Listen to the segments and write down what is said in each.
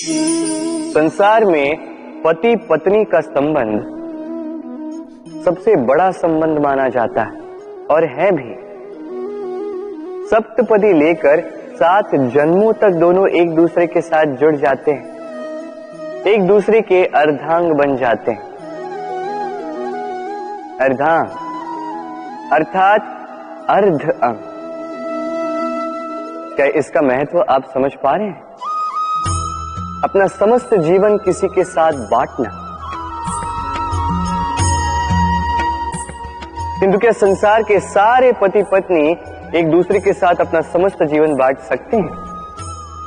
संसार में पति पत्नी का संबंध सबसे बड़ा संबंध माना जाता है, और है भी। सप्तपदी लेकर सात जन्मों तक दोनों एक दूसरे के साथ जुड़ जाते हैं। एक दूसरे के अर्धांग बन जाते हैं। अर्धांग, अर्थात अर्ध अंग। क्या इसका महत्व आप समझ पा रहे हैं? अपना समस्त जीवन किसी के साथ बांटना। किंतु क्या संसार के सारे पति पत्नी एक दूसरे के साथ अपना समस्त जीवन बांट सकते हैं।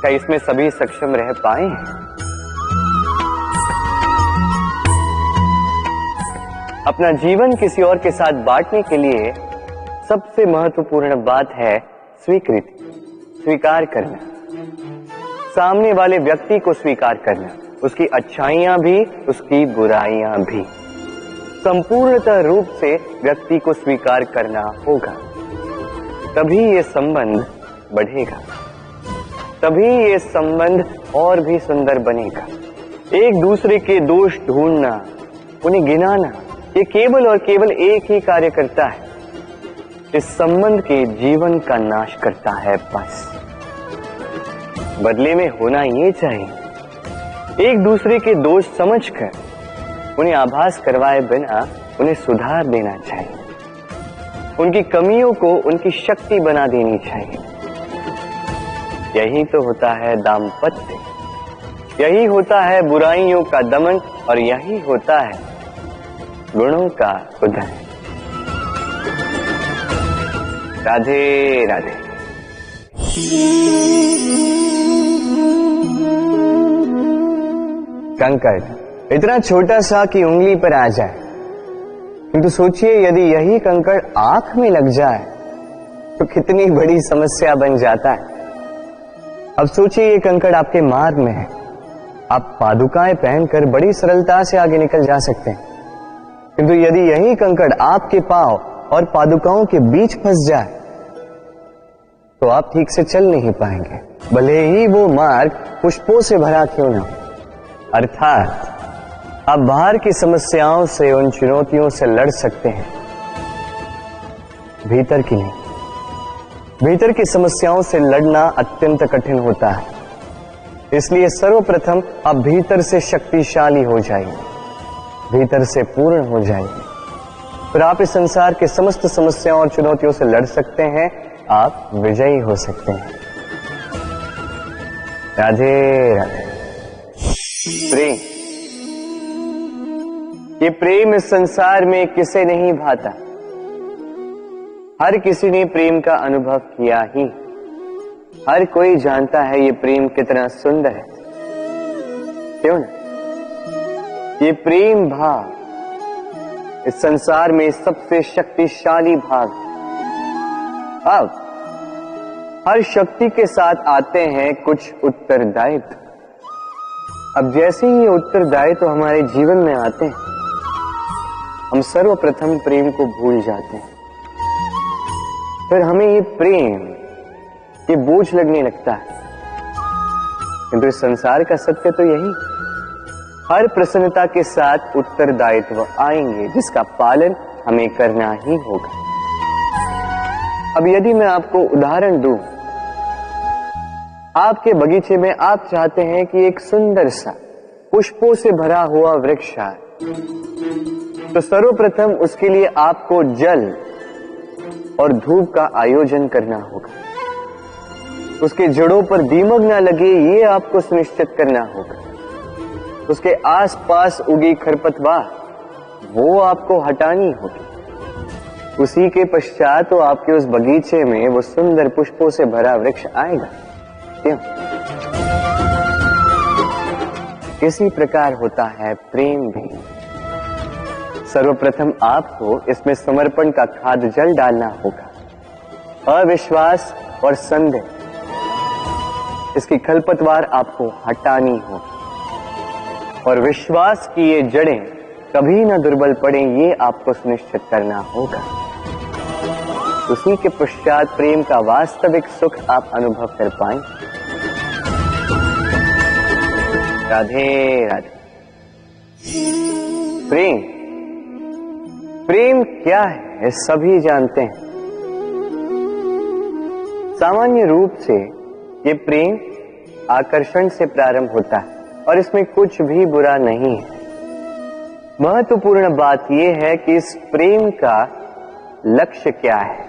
क्या इसमें सभी सक्षम रह पाए हैं? अपना जीवन किसी और के साथ बांटने के लिए सबसे महत्वपूर्ण बात है स्वीकृति, स्वीकार करना। सामने वाले व्यक्ति को स्वीकार करना, उसकी अच्छाइयाँ भी, उसकी बुराइयाँ भी। संपूर्णतः रूप से व्यक्ति को स्वीकार करना होगा। तभी ये संबंध बढ़ेगा। तभी ये संबंध और भी सुंदर बनेगा। एक दूसरे के दोष ढूंढना, उन्हें गिनाना, ये केवल और केवल एक ही कार्य करता है। इस संबंध के जीवन का नाश करता है बस। बदले में होना ये चाहिए। एक दूसरे के दोष समझकर उन्हें आभास करवाए बिना उन्हें सुधार देना चाहिए। उनकी कमियों को उनकी शक्ति बना देनी चाहिए। यही तो होता है दाम्पत्य। यही होता है बुराइयों का दमन और यही होता है गुणों का उदय। राधे राधे। कंकड़, इतना छोटा सा कि उंगली पर आ जाए। किंतु सोचिए, यदि यही कंकड़ आँख में लग जाए तो कितनी बड़ी समस्या बन जाता है। अब सोचिए, ये कंकड़ आपके मार्ग में है। आप पादुकाएँ पहनकर बड़ी सरलता से आगे निकल जा सकते हैं। किंतु यदि यही कंकड़ आपके पाँव और पादुकाओं के बीच फंस जाए तो आप ठीक से चल नहीं पाएँगे। भले ही वो मार्ग पुष्पों से भरा क्यों ना अर्थात आप बाहर की समस्याओं से उन चुनौतियों से लड़ सकते हैं। भीतर की नहीं। भीतर की समस्याओं से लड़ना अत्यंत कठिन होता है। इसलिए सर्वप्रथम आप भीतर से शक्तिशाली हो जाइए। भीतर से पूर्ण हो जाइए। फिर आप इस संसार के समस्त समस्याओं और चुनौतियों से लड़ सकते हैं। आप विजयी हो सकते हैं। राधे राधे। प्रेम। ये प्रेम इस संसार में किसे नहीं भाता? हर किसी ने प्रेम का अनुभव किया ही। हर कोई जानता है ये प्रेम कितना सुंदर है। क्यों ना? ये प्रेम भाव इस संसार में सबसे शक्तिशाली भाव अब हर शक्ति के साथ आते हैं कुछ उत्तरदायित्व। अब जैसे ही ये उत्तरदायित्व तो हमारे जीवन में आते हैं, हम सर्वप्रथम प्रेम को भूल जाते हैं। फिर हमें ये प्रेम, ये बोझ लगने लगता है। किंतु इस संसार का सत्य तो यही, हर प्रसन्नता के साथ उत्तरदायित्व आएँगे, जिसका पालन हमें करना ही होगा। अब यदि मैं आपको उदाहरण दूँ आपके बगीचे में आप चाहते हैं कि एक सुंदर सा, पुष्पों से भरा हुआ वृक्ष आए। तो सर्वप्रथम उसके लिए आपको जल और धूप का आयोजन करना होगा। उसके जड़ों पर दीमक ना लगे, ये आपको सुनिश्चित करना होगा। उसके आसपास उगी खरपतवार, वो आपको हटानी होगी। उसी के पश्चात तो आपके उस बगीचे में वो सुंदर पुष्पों से भरा वृक्ष आएगा। क्यों किसी प्रकार होता है प्रेम भी। सर्वप्रथम आपको इसमें समर्पण का खाद जल डालना होगा। अविश्वास और संदेह। इसकी खलपतवार आपको हटानी होगी। और विश्वास की ये जड़ें कभी ना दुर्बल पड़े, ये आपको सुनिश्चित करना होगा। उसी के पश्चात प्रेम का वास्तविक सुख आप अनुभव कर पाएँगे। राधे राधे। प्रेम। प्रेम क्या है सभी जानते हैं। सामान्य रूप से ये प्रेम आकर्षण से प्रारंभ होता है और इसमें कुछ भी बुरा नहीं है। महत्वपूर्ण बात यह है कि इस प्रेम का लक्ष्य क्या है।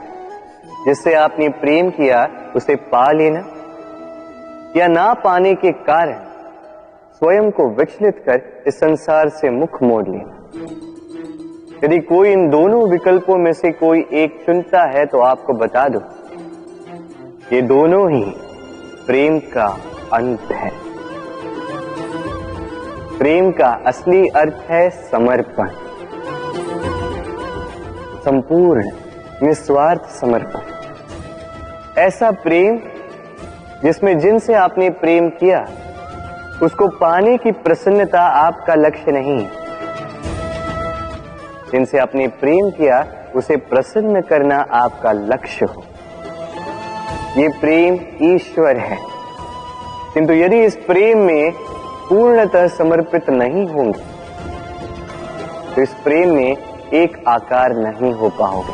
जिससे आपने प्रेम किया, उसे पा लेना। या ना पाने के कारण स्वयं को विचलित कर इस संसार से मुख मोड़ लेना यदि कोई इन दोनों विकल्पों में से कोई एक चुनता है तो आपको बता दो, ये दोनों ही प्रेम का अंत है। प्रेम का असली अर्थ है समर्पण। संपूर्ण, निस्वार्थ समर्पण। ऐसा प्रेम जिसमें जिनसे आपने प्रेम किया उसको पाने की प्रसन्नता आपका लक्ष्य नहीं। जिनसे आपने प्रेम किया, उसे प्रसन्न करना आपका लक्ष्य हो। ये प्रेम ईश्वर है। किंतु यदि इस प्रेम में पूर्णतः समर्पित नहीं होंगे तो इस प्रेम में एक आकार नहीं हो पाओगे।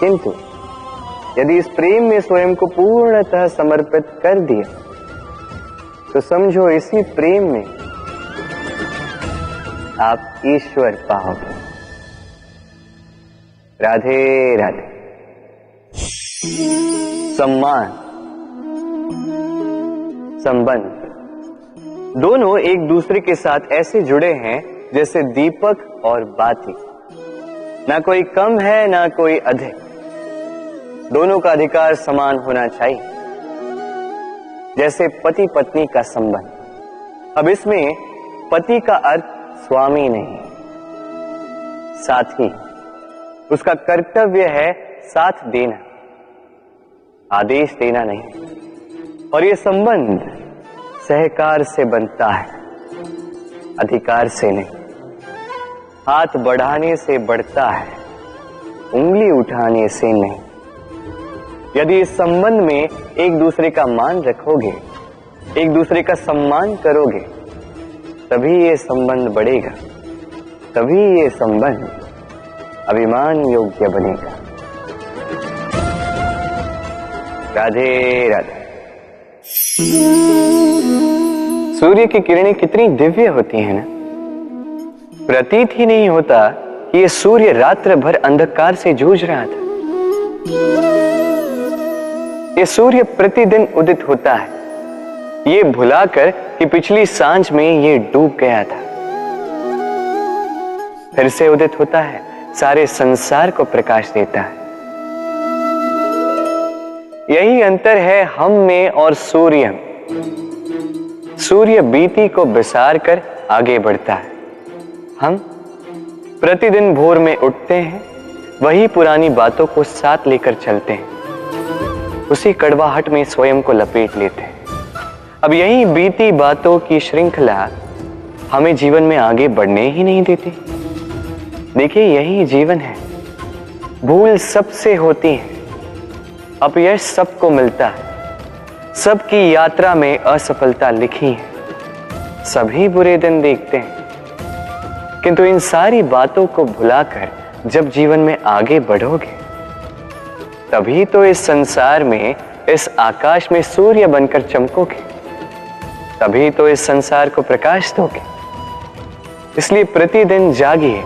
किंतु यदि इस प्रेम में स्वयं को पूर्णतः समर्पित कर दिया तो समझो इसी प्रेम में आप ईश्वर पाओगे। राधे राधे। सम्मान, संबंध। दोनों एक दूसरे के साथ ऐसे जुड़े हैं जैसे दीपक और बाती। ना कोई कम है, ना कोई अधिक। दोनों का अधिकार समान होना चाहिए। जैसे पति पत्नी का संबंध। अब इसमें पति का अर्थ स्वामी नहीं। साथ ही उसका कर्तव्य है साथ देना। आदेश देना नहीं। और यह संबंध सहकार से बनता है, अधिकार से नहीं। हाथ बढ़ाने से बढ़ता है, उंगली उठाने से नहीं। यदि इस संबंध में एक दूसरे का मान रखोगे, एक दूसरे का सम्मान करोगे, तभी ये संबंध बढ़ेगा, तभी ये संबंध अभिमान योग्य बनेगा। राधे राधे। सूर्य की किरणें कितनी दिव्य होती हैं ना? प्रतीत ही नहीं होता कि ये सूर्य रात्र भर अंधकार से जूझ रहा था। ये सूर्य प्रतिदिन उदित होता है। ये भुलाकर कि पिछली साँझ में ये डूब गया था। फिर से उदित होता है, सारे संसार को प्रकाश देता है। यही अंतर है हम में और सूर्य सूर्य बीती को बिसार कर आगे बढ़ता है। हम प्रतिदिन भोर में उठते हैं, वही पुरानी बातों को साथ लेकर चलते हैं। उसी कड़वाहट में स्वयं को लपेट लेते अब यही बीती बातों की श्रृंखला हमें जीवन में आगे बढ़ने ही नहीं देती। देखिए, यही जीवन है। भूल सबसे होती है। अपयश सबको मिलता है। सबकी यात्रा में असफलता लिखी है। सभी बुरे दिन देखते हैं। किंतु इन सारी बातों को भुलाकर जब जीवन में आगे बढ़ोगे तभी तो इस संसार में, इस आकाश में सूर्य बनकर चमकोगे। तभी तो इस संसार को प्रकाश दोगे। इसलिए प्रतिदिन जागिए।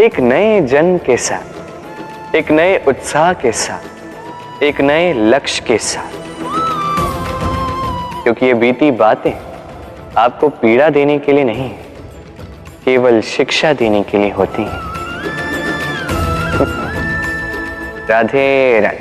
एक नए जन्म के साथ, एक नए उत्साह के साथ, एक नए लक्ष्य के साथ। क्योंकि ये बीती बातें आपको पीड़ा देने के लिए नहीं, केवल शिक्षा देने के लिए होती हैं। จราเข้เนี่ย